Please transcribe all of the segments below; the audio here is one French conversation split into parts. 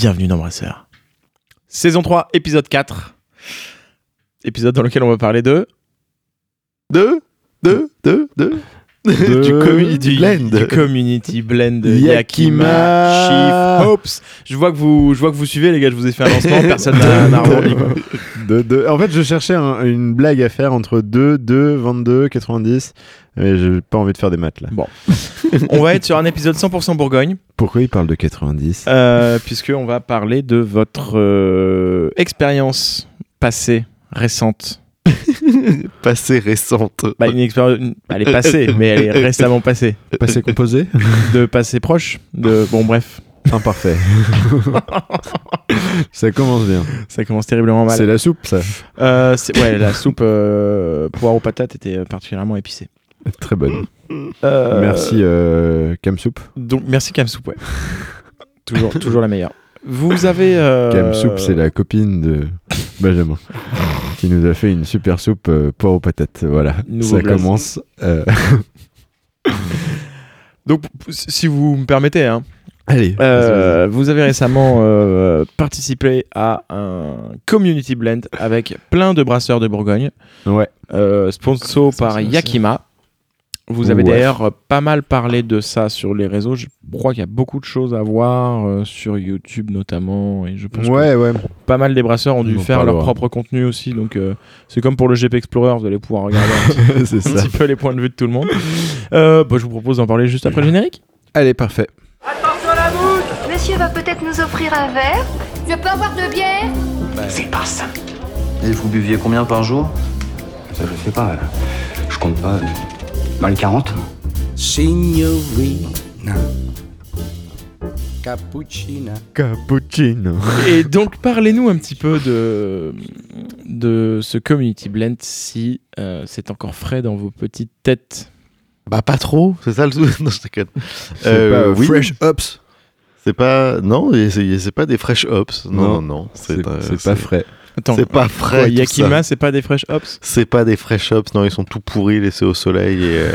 bienvenue dans Brasseur. Saison 3, épisode 4. Épisode dans lequel on va parler de... De De De De De- du, community blend. du community blend Yakima. Chief Hopes. Je vois, que vous, je vois que vous suivez, les gars, je vous ai fait un lancement, personne n'a rebondi. De- de- En fait, je cherchais un- une blague à faire entre 2, 2, 22, 90. Mais j'ai pas envie de faire des maths là. On va être sur un épisode 100% Bourgogne, Pourquoi il parle de 90 euh, puisqu'on va parler de votre euh, expérience passée, récente. Passé récente. Bah, une expérience, une- elle est passée, mais elle est récemment passée. Passé composé De passé proche, de bon bref, Imparfait. ça commence bien. ça commence terriblement mal. C'est la soupe, ça. Euh, c'est- ouais, la soupe euh, poire aux patates était particulièrement épicée. Très bonne. Euh, Merci, euh, Cam Soup. Donc merci Cam Soup, ouais. toujours, toujours la meilleure. Vous avez. euh, Cam Soup, c'est la copine de Benjamin. qui nous a fait une super soupe euh, poire aux patates. Voilà. Nouveau ça blaze. commence. euh, Donc si vous me permettez, hein, Allez. euh, vous avez récemment euh, participé à un community blend avec plein de brasseurs de Bourgogne, Ouais. euh, sponsor par. Yakima. Vous avez Ouais. d'ailleurs euh, pas mal parlé de ça sur les réseaux. Je crois qu'il y a beaucoup de choses à voir euh, sur YouTube notamment. Et je pense que Ouais, ouais. pas mal des brasseurs ont dû faire leur propre contenu aussi. Donc euh, c'est comme pour le GP Explorer, vous allez pouvoir regarder un petit, un ça. petit peu les points de vue de tout le monde. Euh, bah, je vous propose d'en parler juste après le générique. Allez, parfait. Monsieur va peut-être nous offrir un verre Je peux avoir de bière C'est pas ça. Et vous buviez combien par jour? Ça, je sais pas. Je compte pas. Dans les 40 Signorina Cappuccina Cappuccino. Et donc parlez-nous un petit peu de, de ce community blend si euh, c'est encore frais dans vos petites têtes. Bah pas trop, c'est ça le sou- Non, je déconne. C'est Euh, pas oui. Fresh Ops. C'est pas... Non, c'est c'est pas des fresh hops. Non, non, Non, euh, c'est pas frais. C'est pas quoi, frais. Yakima, c'est pas des fresh hops C'est pas des fresh hops, non, ils sont tout pourris, laissés au soleil et euh,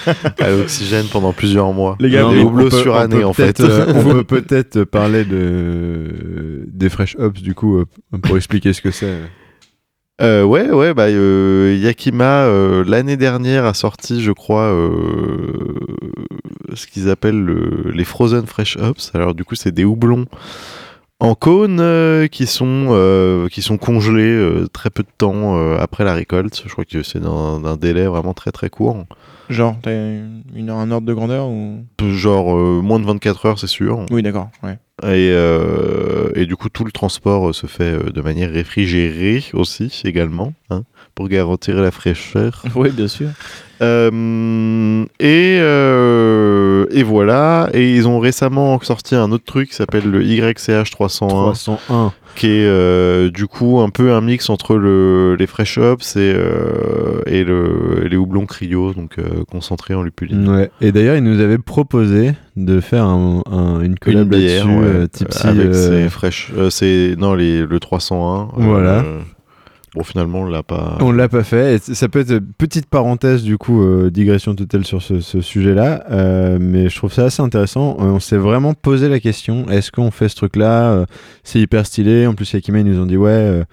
à l'oxygène pendant plusieurs mois. Les gars, on peut en fait. euh, on peut peut-être parler de des Fresh Ops du coup euh, pour expliquer ce que c'est. Euh, ouais, ouais, bah, euh, Yakima, euh, l'année dernière, a sorti, je crois, euh, ce qu'ils appellent le- les Frozen Fresh Hops. Alors, du coup, c'est des houblons en cône euh, qui, sont, euh, qui sont congelés euh, très peu de temps euh, après la récolte. Je crois que c'est dans un délai vraiment très très court. Genre, t'as une, un ordre de grandeur ou? Genre euh, moins de 24 heures, c'est sûr. Oui, d'accord. Ouais. Et, et du coup, tout le transport se fait de manière réfrigérée aussi, également, hein, pour garantir la fraîcheur. Oui, bien sûr. Euh, et, euh, et voilà. Et ils ont récemment sorti un autre truc qui s'appelle le YCH 301, 301. qui est euh, du coup un peu un mix entre le, les fresh hops et, et le, les houblons cryo, donc concentrés en lupuline. Ouais. Et d'ailleurs, il nous avait proposé de faire un- un- une collab là-dessus, ouais, avec ses fresh, c'est non les le 301. euh, Voilà. Bon finalement on l'a pas. On l'a pas fait. Et ça peut être une petite parenthèse du coup, euh, digression totale sur ce, ce sujet-là, euh, mais je trouve ça assez intéressant. Euh, on s'est vraiment posé la question est-ce qu'on fait ce truc-là Euh, C'est hyper stylé. En plus, Yakima ils nous ont dit ouais. euh,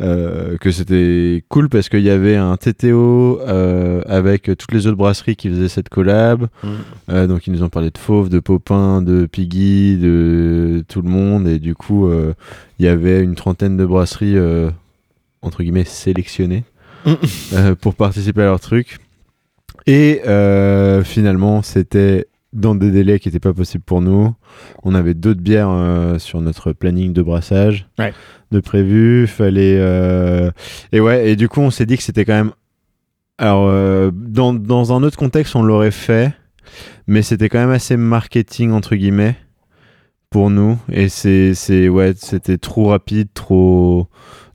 euh, que c'était cool parce qu'il y avait un TTO euh, avec toutes les autres brasseries qui faisaient cette collab. Mm. Euh, donc ils nous ont parlé de Fauve, de Popin, de Piggy, de tout le monde. Et du coup, euh, il y avait une trentaine de brasseries, euh, entre guillemets, sélectionnées euh, pour participer à leur truc. Et euh, finalement, c'était dans des délais qui n'étaient pas possibles pour nous. On avait d'autres bières euh, sur notre planning de brassage Ouais. de prévu. Fallait et ouais. Et du coup, on s'est dit que c'était quand même. Alors, dans, dans un autre contexte, on l'aurait fait, mais c'était quand même assez marketing entre guillemets pour nous. Et c'est c'est ouais, c'était trop rapide, trop.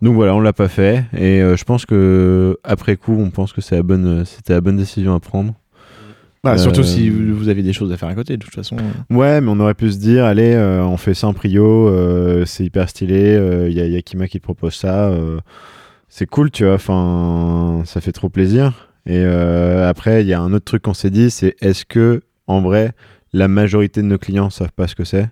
Donc voilà, on l'a pas fait. Et euh, je pense que après coup, on pense que c'est la bonne, c'était la bonne décision à prendre. Bah, Surtout Euh, si vous vous avez des choses à faire à côté, de toute façon. Ouais, mais on aurait pu se dire, allez, euh, on fait ça en prio, euh, c'est hyper stylé, il y a Yakima qui te propose ça, euh, c'est cool, tu vois, enfin, ça fait trop plaisir. Et euh, après, il y a un autre truc qu'on s'est dit, c'est est-ce que, en vrai, la majorité de nos clients savent pas ce que c'est?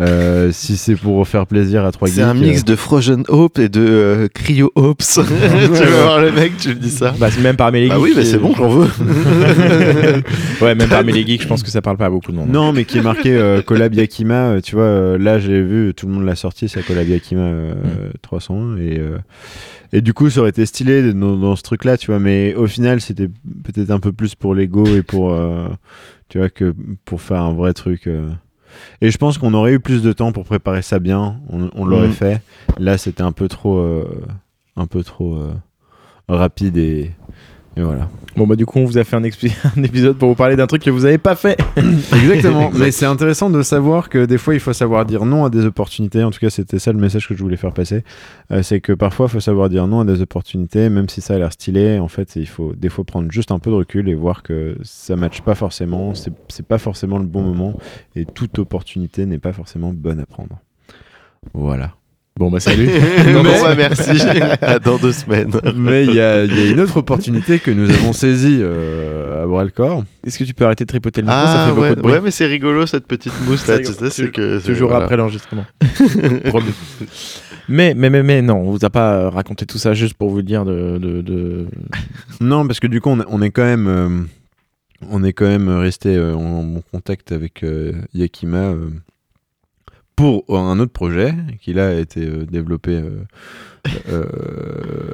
Euh, si c'est pour faire plaisir à trois C'est un mix de Frozen Hope et de euh, Cryo Hopes. tu vas voir le mec, tu me dis ça. Bah, c'est même parmi les Bah geeks. oui, bah qui- c'est bon, j'en veux. ouais, même parmi les geeks, je pense que ça parle pas à beaucoup de monde. Non, mais qui est marqué euh, Collab Yakima. euh, tu vois, euh, là, j'ai vu, tout le monde l'a sorti, c'est Collab Yakima euh, 301. Et, euh, et du coup, ça aurait été stylé dans, dans ce truc-là, tu vois. Mais au final, c'était peut-être un peu plus pour l'ego et pour. euh, tu vois, que pour faire un vrai truc. Et je pense qu'on aurait eu plus de temps pour préparer ça bien. On, on l'aurait Mhm. fait. Là, c'était un peu trop. euh, un peu trop euh, rapide et. Et voilà. Bon, bah, du coup, on vous a fait un, épisode pour vous parler d'un truc que vous avez pas fait. Exactement. Mais c'est intéressant de savoir que des fois, il faut savoir dire non à des opportunités. En tout cas, c'était ça le message que je voulais faire passer. Euh, c'est que parfois, il faut savoir dire non à des opportunités, même si ça a l'air stylé. En fait, il faut des fois prendre juste un peu de recul et voir que ça matche pas forcément. C'est c'est pas forcément le bon moment. Et toute opportunité n'est pas forcément bonne à prendre. Voilà. Bon, bah, salut. non, non, bah, merci. à dans deux semaines. Mais il y a, il y a une autre opportunité que nous avons saisie euh, à bras le corps. Est-ce que tu peux arrêter de tripoter le micro? Ça Ah fait beaucoup ouais, de bruit. ouais, mais c'est rigolo cette petite mousse là. C'est que Toujours voilà. après l'enregistrement. Mais, mais, mais, mais, non, on vous a pas euh, raconté tout ça juste pour vous dire de. de, de- Non, parce que du coup, on, on est quand même, euh, on est quand même resté euh, en bon contact avec euh, Yakima euh, pour un autre projet qui là a été euh, développé euh, euh,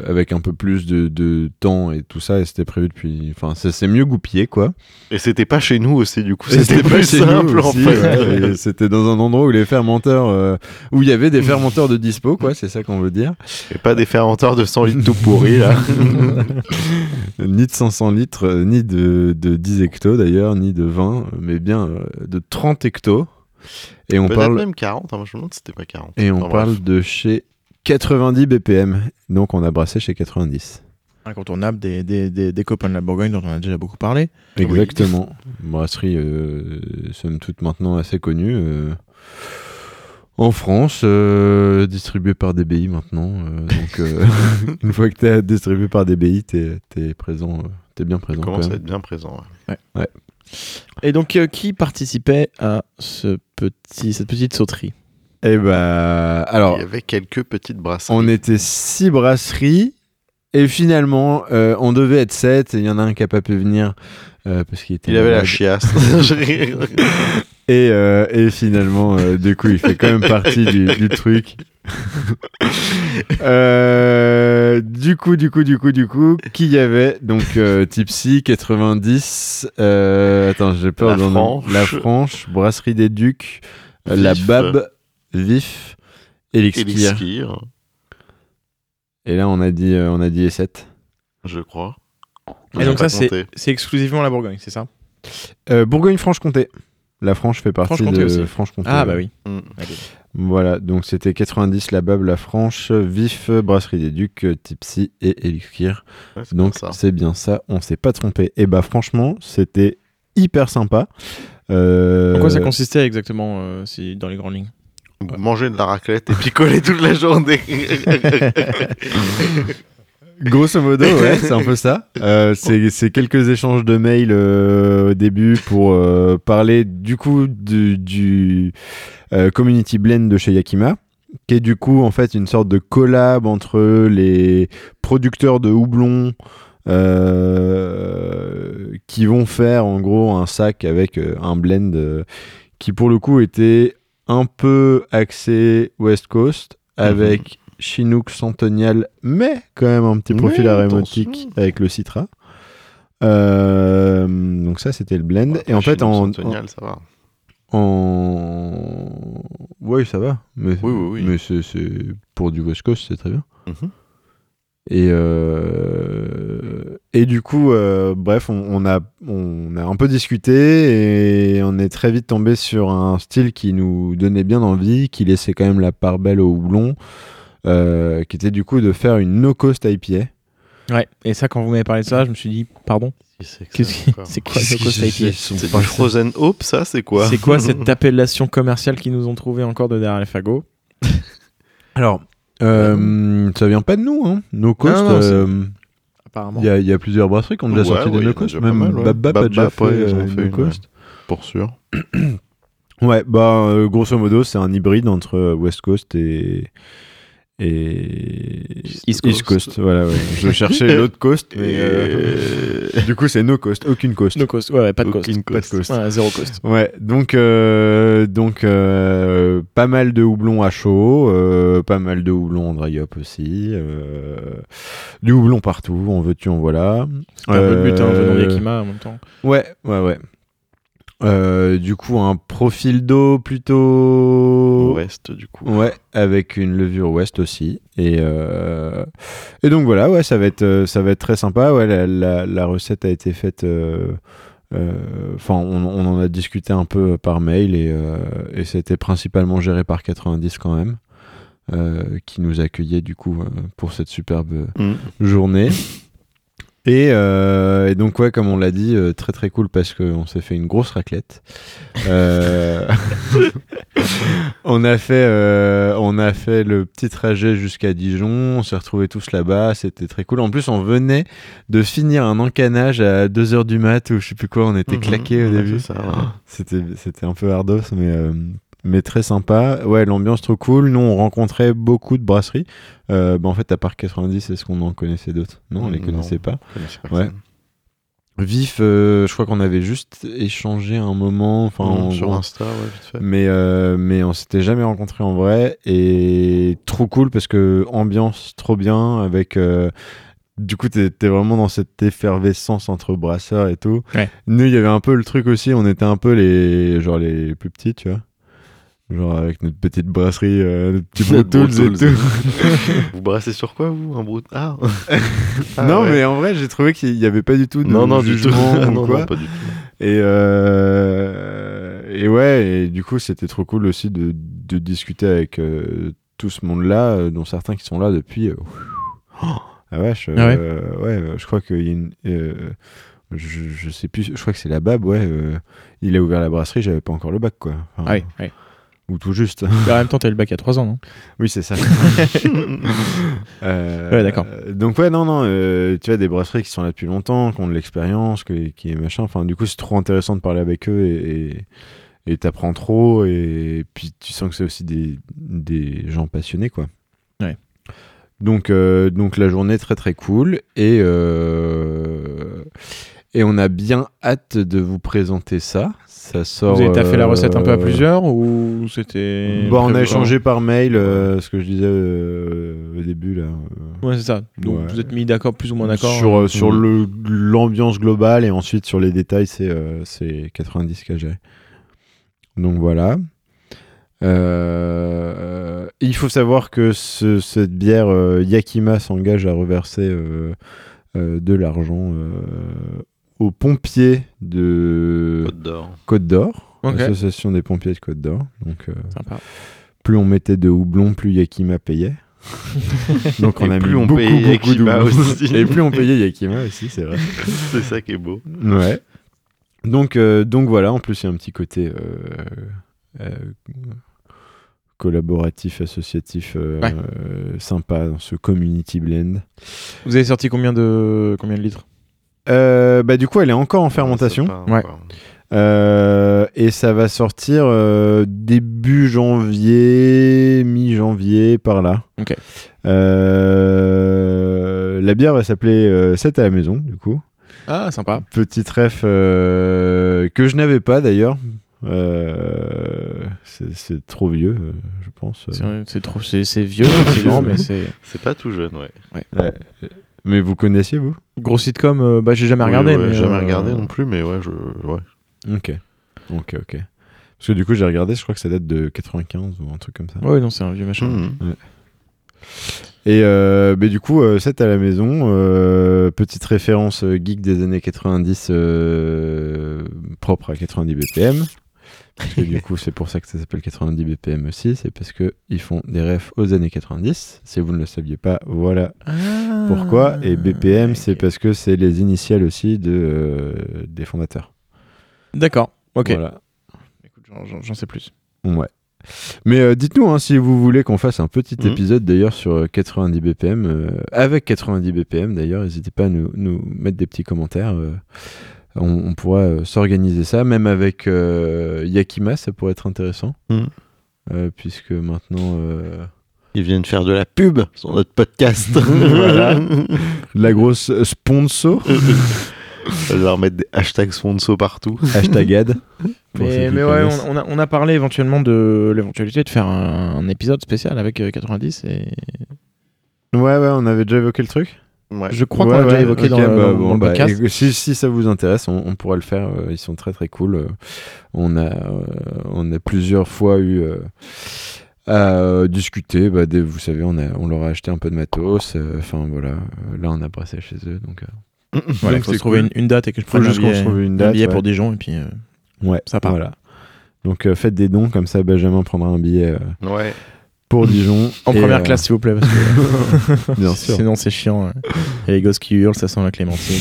avec un peu plus de, de temps et tout ça. Et c'était prévu depuis. Enfin, ça s'est mieux goupillé, quoi. Et c'était pas chez nous aussi, du coup. C'était plus simple en fait. ouais, C'était dans un endroit où les fermenteurs, euh, où il y avait des fermenteurs de dispo, quoi. C'est ça qu'on veut dire. Et pas des fermenteurs de 100 litres tout pourris là. ni de 500 litres, euh, ni de, de 10 hectos d'ailleurs, ni de 20, mais bien euh, de 30 hectos. Et on parle, même 40. hein, je me demande si c'était pas 40. et on Enfin, parle bref. de chez 90 BPM. Donc on a brassé chez 90. incontournable des, des, des, des copains de la Bourgogne dont on a déjà beaucoup parlé. Exactement. Brasserie, euh, somme toute maintenant assez connue. euh, en France, euh, distribuée par DBI maintenant. euh, donc, euh, une fois que tu es distribué par DBI, tu es, présent, euh, t'es bien présent. commence quand à être bien présent. ouais. Et donc, euh, qui participait à ce petit, cette petite sauterie? Eh bah, alors, Il y avait quelques petites brasseries. On était six brasseries et finalement euh, on devait être sept et il y en a un qui a pas pu venir euh, parce qu'il était Il avait la chiasse. Et, euh, et finalement euh, du coup il fait quand même partie du, du truc. Du coup, du coup, du coup, du coup, qui y avait? Donc Tipsy 90. euh, attends, j'ai peur La. Franche. La Franche, Brasserie des Ducs, la. Bab, Vif, Elixir. Elixir, Et là on a dit, euh, on a dit E7. je crois. Et donc, ça, c'est exclusivement la Bourgogne, c'est ça? Euh, Bourgogne-Franche-Comté. La Franche fait partie de aussi. Franche-Comté. Ah, ouais. bah oui. Mm. Voilà, donc c'était 90, la Bab, la Franche, Vif, Brasserie des Ducs, Tipsy et Elixir. Ouais, Donc bien ça. c'est bien ça, on s'est pas trompé. Et bah franchement, c'était hyper sympa. Euh, En quoi ça consistait exactement euh, si, dans les grandes lignes? Manger de la raclette et picoler toute la journée. Grosso modo, ouais, c'est un peu ça. Euh, c'est quelques échanges de mails euh, au début pour euh, parler du coup du, du, euh, Community Blend de chez Yakima, qui est du coup en fait une sorte de collab entre les producteurs de houblon qui vont faire en gros un sac avec un blend qui pour le coup était un peu axé West Coast avec Chinook Centennial, mais quand même un petit profil attention. avec le Citra. Euh, donc ça c'était le blend et en fait en, Centennial, ça va. en... oui ça va mais, Oui, oui, oui. mais c'est, c'est- pour du West Coast c'est très bien Mhm. Et euh, et du coup euh, bref on, on a on a un peu discuté et on est très vite tombé sur un style qui nous donnait bien envie qui laissait quand même la part belle au houblon euh, qui était du coup de faire une no cost IPA Ouais, et ça, quand vous m'avez parlé de ça, je me suis dit, pardon, c'est quoi Qu'est-ce No Cost IPA C'est pas- du Frozen Hope, ça, c'est quoi? C'est quoi cette appellation commerciale qu'ils nous ont trouvé encore de derrière les fagots? Alors euh, ça vient pas de nous hein no cost Non, non, c'est- euh, Apparemment. Il y, a- il y a plusieurs brasseries qui ont déjà Ouais, sorti ouais, des déjà pas Même mal, ouais. Bab Bab a déjà fait ils euh, ont fait une, no-cost. Pour sûr. Ouais, bah grosso modo, c'est un hybride entre West Coast et et East Coast. Voilà, ouais. Je cherchais l'autre coast, mais euh, du coup c'est no coast, aucune coast. No coast. Ouais, ouais, pas de coast. Aucune Pas de coast. Ouais, zéro coast. Ouais, donc donc donc euh, pas mal de houblon à chaud, euh, pas mal de houblon en dry hop aussi, euh, du houblon partout, en veux-tu en voilà. C'est un peu le but, hein, Euh, Yakima en même temps. Ouais, ouais, ouais. Euh, du coup, un profil d'eau plutôt Ouest, du coup. Ouais, avec une levure ouest aussi. Et, euh, et donc voilà, ouais, ça va être, euh, ça va être très sympa. Ouais, la, la- la recette a été faite. euh, Enfin, on, on en a discuté un peu par mail et, et c'était principalement géré par 90 quand même, euh, qui nous accueillait du coup euh, pour cette superbe Mm. journée. Et, euh, et donc ouais, comme on l'a dit, euh, très très cool parce qu'on s'est fait une grosse raclette. Euh, on a fait, on a fait le petit trajet jusqu'à Dijon. On s'est retrouvés tous là-bas. C'était très cool. En plus, on venait de finir un encanage à 2 heures du mat ou je sais plus quoi. On était Mhm. claqués au début. ouais. C'était, un peu hardos, mais, mais très sympa. Ouais, l'ambiance trop cool. Nous, on rencontrait beaucoup de brasseries. Euh, bah, en fait, à part 90, est-ce qu'on en connaissait d'autres? Non, on les Non. connaissait pas. Ouais. personne. Vif, euh, je crois qu'on avait juste échangé un moment. Enfin, en Mm, sur gros. Insta, ouais, vite fait. Mais, euh, mais on s'était jamais rencontrés en vrai. Et trop cool parce que ambiance trop bien avec. euh, du coup, t'es t'es vraiment dans cette effervescence entre brasseurs et tout. Ouais. Nous, il y avait un peu le truc aussi. On était un peu les, genre les plus petits, tu vois. Genre avec notre petite brasserie, euh, notre petit Notre Pro Tools et tout. vous brassez sur quoi, vous Un brut Ah, Ah, non, ouais. mais en vrai, j'ai trouvé qu'il n'y avait pas du tout de Non, non, du tout. jugement ou non, quoi. non, pas du tout. Et, euh, et ouais, et du coup, c'était trop cool aussi de, de discuter avec euh, tout ce monde-là, dont certains qui sont là depuis. euh, oh, ah vache, euh, Ah ouais ouais, je crois qu'il y a une. euh, je, je sais plus, je crois que c'est la Bab, ouais. euh, il a ouvert la brasserie, j'avais pas encore le bac, quoi. Enfin, Ah oui, oui. Ou tout juste. En même temps, t'as eu le bac à 3 ans, non? Oui, c'est ça. Euh, Ouais, d'accord. euh, Donc ouais, non, non, euh, tu as des brasseries qui sont là depuis longtemps, qui ont de l'expérience, qui, qui est machin. Enfin, du coup, c'est trop intéressant de parler avec eux et t'apprends trop et puis tu sens que c'est aussi des, des gens passionnés, quoi. Ouais. Donc euh, donc la journée est très très cool et et on a bien hâte de vous présenter ça. Ça sort. Vous avez taffé la recette un peu à euh, plusieurs ou c'était. Bon, on a échangé par mail euh, ce que je disais euh, au début là. Ouais, c'est ça. Donc Ouais. vous êtes mis d'accord, plus ou moins d'accord. Sur, hein. sur le- l'ambiance globale et ensuite sur les détails, c'est euh, c'est 90 qui a géré. Donc voilà. Euh, il faut savoir que ce- cette bière euh, Yakima s'engage à reverser de l'argent aux pompiers de Côte d'Or. Côte d'Or, Ok. l'association des pompiers de Côte d'Or. Donc euh, Sympa. plus on mettait de houblon, plus Yakima payait. Donc on Et a plus mis on beaucoup, payait beaucoup Yakima aussi. Et plus on payait Yakima aussi, c'est vrai. c'est ça qui est beau. Ouais. Donc, euh, donc voilà, en plus il y a un petit côté euh, euh, collaboratif, associatif euh, Ouais. euh, sympa dans ce community blend. Vous avez sorti combien de combien de litres? Euh, bah du coup elle est encore en fermentation Ouais. encore. Euh, et ça va sortir euh, début janvier, mi-janvier par là. Ok. Euh, la bière va s'appeler euh, 7 à la maison du coup. Ah, sympa. Petit ref euh, que je n'avais pas d'ailleurs. Euh, c'est trop vieux, euh, je pense. C'est- trop, c'est c'est vieux, effectivement, mais c'est C'est pas tout jeune, ouais. Ouais. Mais vous connaissiez vous? Gros sitcom. euh, bah, j'ai jamais regardé. Oui, ouais, mais, jamais euh, regardé non plus, mais ouais, je. Ouais. Ok. Ok, ok. Parce que du coup j'ai regardé, je crois que ça date de 95 ou un truc comme ça. Ouais, non, c'est un vieux machin. Mhm. Et euh, mais du coup, euh, c'est à la maison. euh, petite référence euh, geek des années 90 euh, propre à 90 BPM. Parce que du coup, c'est pour ça que ça s'appelle 90 BPM aussi. C'est parce que ils font des refs aux années 90. Si vous ne le saviez pas, voilà Ah, pourquoi. Et BPM, c'est parce que c'est les initiales aussi de, euh, des fondateurs. D'accord. Ok. Voilà. Écoute, j'en- j'en- J'en sais plus. Ouais. Mais euh, dites-nous hein, si vous voulez qu'on fasse un petit Mhm. épisode d'ailleurs sur euh, 90 BPM, euh, avec 90 BPM d'ailleurs, n'hésitez pas à nous, nous mettre des petits commentaires. euh, on, on pourra euh, s'organiser ça, même avec euh, Yakima, ça pourrait être intéressant. Euh, puisque maintenant, euh, Ils viennent faire de la pub sur notre podcast. Voilà. la grosse sponsor, On va leur mettre des hashtags sponsor partout. hashtag ad. Mais, mais ouais, on, on a, on a parlé éventuellement de l'éventualité de faire un, un épisode spécial avec euh, 90 et Ouais, ouais, on avait déjà évoqué le truc. Ouais. je crois Ouais, qu'on l'a déjà évoqué dans, le- bah, bon, dans le bah, podcast. si, si ça vous intéresse, on, on pourra le faire. euh, ils sont très très cool. euh, on, a, euh, on a plusieurs fois eu euh, à discuter. Bah, des- vous savez, on, a, on leur a acheté un peu de matos. euh, Enfin voilà, euh, là on a brassé chez eux. Donc, euh, Voilà, il donc faut se trouver cool. une, une date et que je prenne un juste qu'on se billet, trouve une un date, billet ouais. pour Dijon et puis euh, ouais, Ça part. Voilà. Donc euh, faites des dons, comme ça Benjamin prendra un billet euh, Ouais. pour Dijon. en première euh, classe s'il vous plaît parce que Bien sûr. sinon c'est chiant. Il y a les gosses qui hurlent, ça sent la clémentine.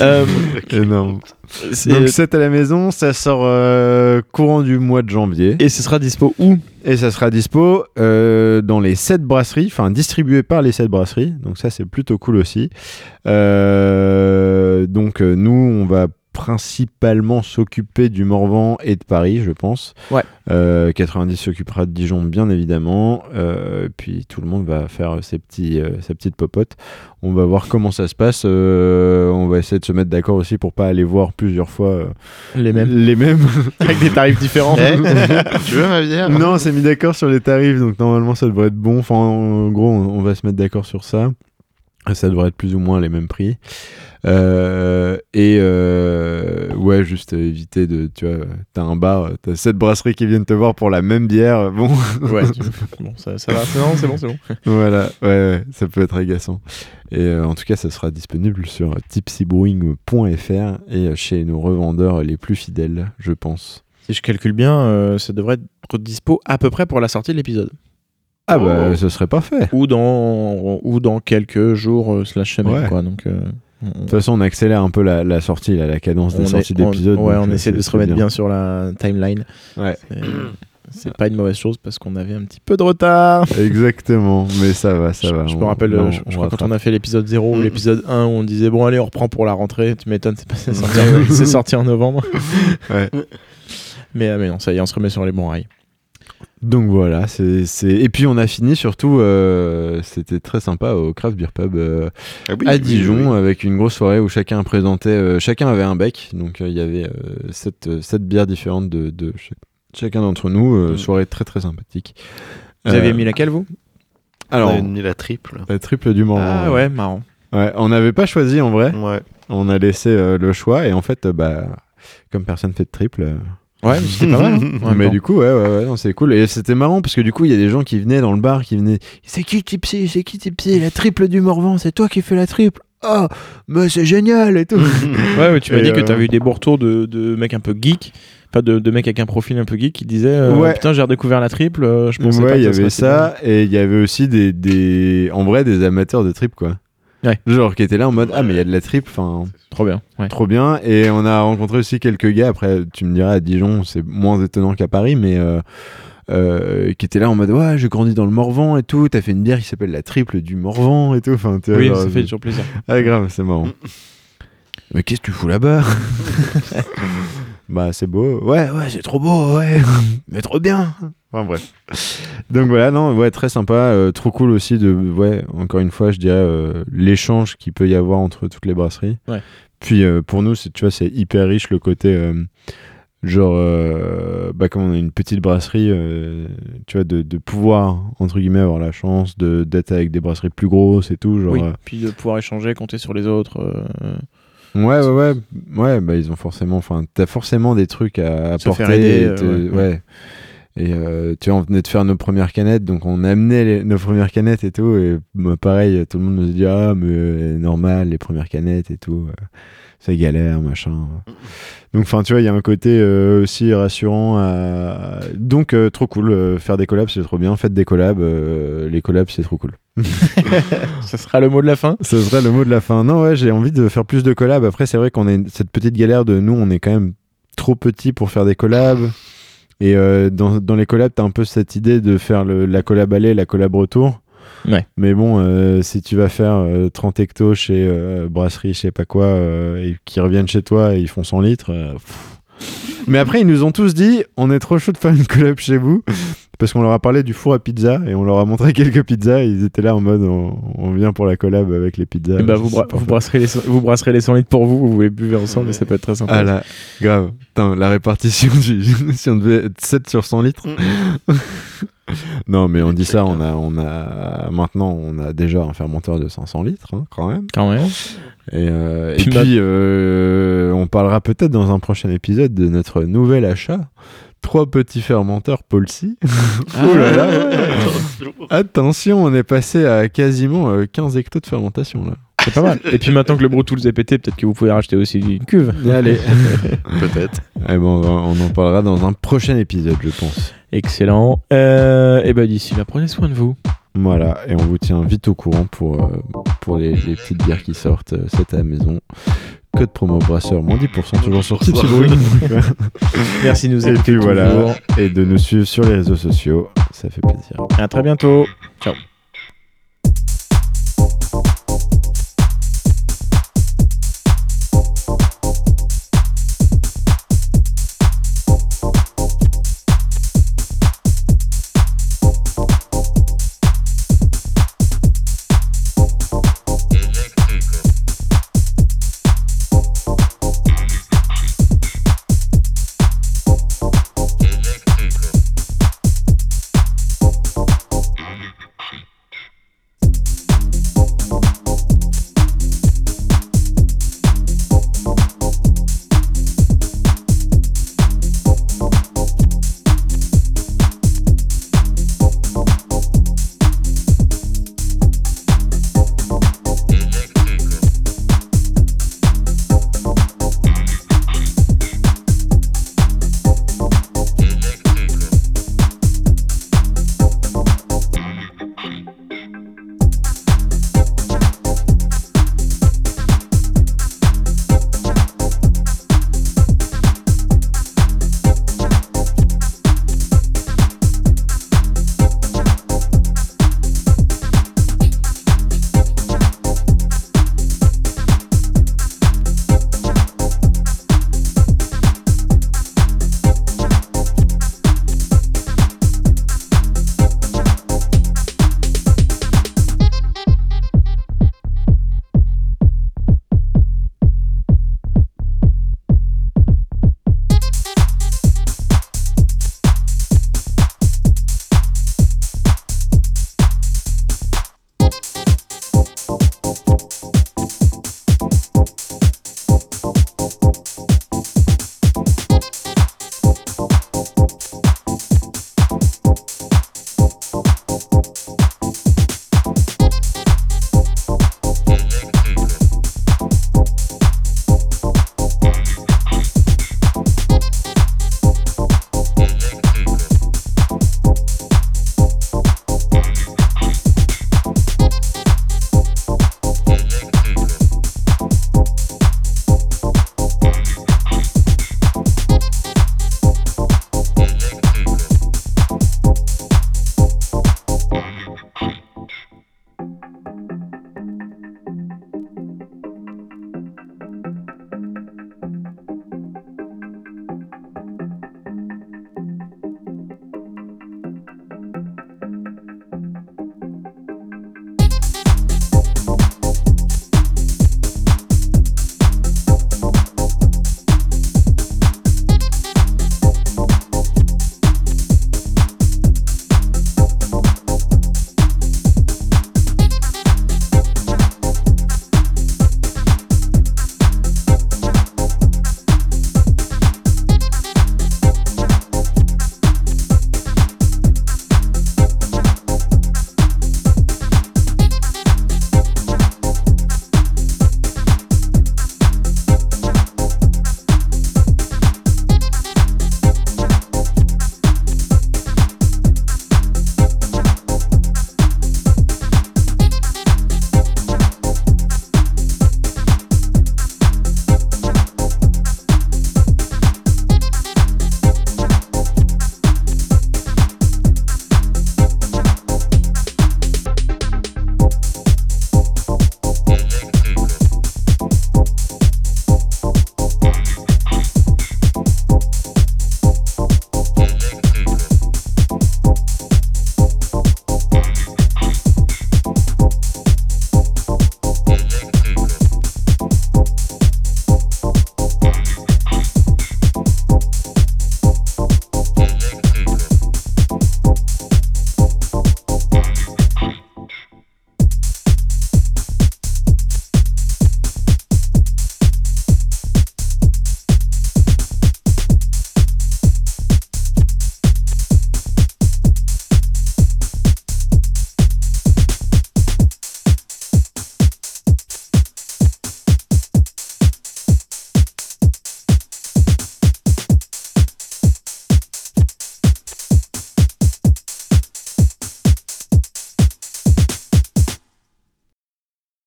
Euh. Énorme. Donc c'est à la maison, ça sort euh, courant du mois de janvier. et ce sera dispo où? Et ça sera dispo euh, dans les 7 brasseries, enfin distribué par les 7 brasseries. Donc ça c'est plutôt cool aussi. Donc nous on va principalement s'occuper du Morvan et de Paris, je pense. Ouais. Euh, 90 s'occupera de Dijon, bien évidemment. Euh, puis tout le monde va faire ses, petits, euh, sa petite popote. On va voir comment ça se passe. Euh, on va essayer de se mettre d'accord aussi pour pas aller voir plusieurs fois euh, Les mêmes les mêmes. avec des tarifs différents. Eh, tu veux ma bière? Non, on s'est mis d'accord sur les tarifs, donc normalement ça devrait être bon. Enfin, en gros, on, on va se mettre d'accord sur ça. Ça devrait être plus ou moins les mêmes prix. Euh, et euh, ouais, juste éviter de, tu vois, t'as un bar, t'as sept brasseries qui viennent te voir pour la même bière. Bon, ouais. Bon, ça, ça va. C'est non, c'est bon, c'est bon. voilà, ouais, ouais, ça peut être agaçant. Et euh, en tout cas, ça sera disponible sur tipsybrewing.fr et chez nos revendeurs les plus fidèles, je pense. Si je calcule bien, ça devrait être dispo à peu près pour la sortie de l'épisode. Ah bah, ce serait parfait. Ou dans, ou dans quelques jours euh, slash Ouais. quoi. Donc, euh, De toute façon, on accélère un peu la, la sortie, la cadence des on sorties est- on- d'épisodes. Ouais, on euh, essaie de se remettre bien. sur la timeline. Ouais. C'est- pas une mauvaise chose parce qu'on avait un petit peu de retard. Exactement, mais ça va, ça je, va. je on- me rappelle, je, je crois quand on a fait l'épisode 0 ou Mm. l'épisode 1 où on disait bon allez on reprend pour la rentrée, tu m'étonnes, c'est sorti, en- c'est sorti en novembre. Ouais. Mais, mais non, ça y est, on se remet sur les bons rails. Donc voilà, c'est c'est- et puis on a fini surtout, euh, c'était très sympa au Craft Beer Pub euh, Ah oui, à Dijon oui. avec une grosse soirée où chacun présentait, euh, chacun avait un bec, donc euh, il y avait euh, sept, sept bières différentes de, de ch- chacun d'entre nous, euh, Mm. soirée très très sympathique. Vous Euh, avez mis laquelle vous? alors On a mis la triple. la triple du Mans. Ah ouais, marrant. Ouais, on n'avait pas choisi en vrai. Ouais. On a laissé euh, le choix et en fait, euh, bah, comme personne fait de triple. Ouais, mais c'était pas mal. hein, mais du coup, ouais, ouais, ouais, non, c'est cool. Et c'était marrant parce que du coup, il y a des gens qui venaient dans le bar, qui venaient. C'est qui Tipsy C'est qui Tipsy La triple du Morvan, c'est toi qui fais la triple. Oh, mais c'est génial et tout. Ouais, ouais, tu m'as dit que euh, tu avais eu des beaux retours de, de mecs un peu geeks, pas de, de mecs avec un profil un peu geek qui disaient euh, Ouais. Putain, j'ai redécouvert la triple, euh, je pensais ouais, il y avait ça et il y avait aussi des, des, en vrai, des amateurs de triple quoi. Ouais. Genre qui étaient là en mode ah mais il y a de la triple, enfin Trop bien. Ouais. trop bien. Et on a rencontré aussi quelques gars. Après, tu me diras à Dijon, c'est moins étonnant qu'à Paris, mais euh, euh, qui étaient là en mode ouais, j'ai grandi dans le Morvan et tout. T'as fait une bière qui s'appelle la triple du Morvan et tout. Enfin, Oui, genre, ça fait toujours plaisir. Ah grave, c'est marrant. Mais qu'est-ce que tu fous là-bas Bah c'est beau. Ouais, ouais, c'est trop beau, ouais. Mais trop bien. Enfin bref. Donc voilà, non, ouais, très sympa, euh, trop cool aussi de, ouais, encore une fois, je dirais euh, l'échange qu'il peut y avoir entre toutes les brasseries. Ouais. Puis euh, pour nous, c'est, tu vois, c'est hyper riche le côté, genre, bah comme on a une petite brasserie, tu vois, de, de pouvoir entre guillemets avoir la chance de d'être avec des brasseries plus grosses et tout, genre. Oui, puis de pouvoir échanger, compter sur les autres. Ouais, ouais, ouais, ouais, bah ils ont forcément, enfin, t'as forcément des trucs à apporter. faire aider, et te- ouais. ouais. Et euh, tu vois, on venait de faire nos premières canettes, donc on amenait les- nos premières canettes et tout, et bah, pareil, tout le monde nous dit ah mais euh, normal les premières canettes et tout, euh, c'est galère machin. Donc enfin tu vois, il y a un côté euh, aussi rassurant. à- Donc euh, trop cool, euh, faire des collabs c'est trop bien, faites des collabs, euh, les collabs c'est trop cool. Ça sera le mot de la fin? Ce serait le mot de la fin. Non, ouais, j'ai envie de faire plus de collabs. Après, c'est vrai qu'on a une- cette petite galère de nous, on est quand même trop petit pour faire des collabs. Et euh, dans, dans les collabs, t'as un peu cette idée de faire le- la collab aller, la collab retour. Ouais. Mais bon, euh, si tu vas faire euh, 30 hectos chez euh, brasserie, je sais pas quoi, et qu'ils reviennent chez toi et ils font 100 litres. Mais après, ils nous ont tous dit on est trop chaud de faire une collab chez vous. Parce qu'on leur a parlé du four à pizza et on leur a montré quelques pizzas. Et ils étaient là en mode on, on vient pour la collab avec les pizzas. C'est vous, bra- brasserez les, vous brasserez les 100 litres pour vous, vous voulez buvez ensemble et ça peut être très sympa. Ah là, grave. Putain, la répartition, du- si on devait être 7 sur 100 litres. non, mais on dit ça, on a, on a, maintenant, on a déjà un fermenteur de 500 litres, hein, quand même. Quand même. Et, euh, et Puis euh, on parlera peut-être dans un prochain épisode de notre nouvel achat. Trois petits fermenteurs Paul-C. oh là là. Attention, on est passé à quasiment euh, 15 hectos de fermentation, là. C'est pas mal. Et puis maintenant que le Brew Tools est pété, peut-être que vous pouvez racheter aussi une cuve. Allez. Peut-être. Eh ben, on, en parlera dans un prochain épisode, je pense. Excellent. Euh, et ben d'ici là, prenez soin de vous. Voilà, et on vous tient vite au courant pour, euh, pour les, les petites bières qui sortent euh, cette à la maison. Code promo brasseur, moins 10%, toujours sur Tipsy. Merci de nous et écouter puis voilà, toujours. et de nous suivre sur les réseaux sociaux, ça fait plaisir. À très bientôt. Ciao.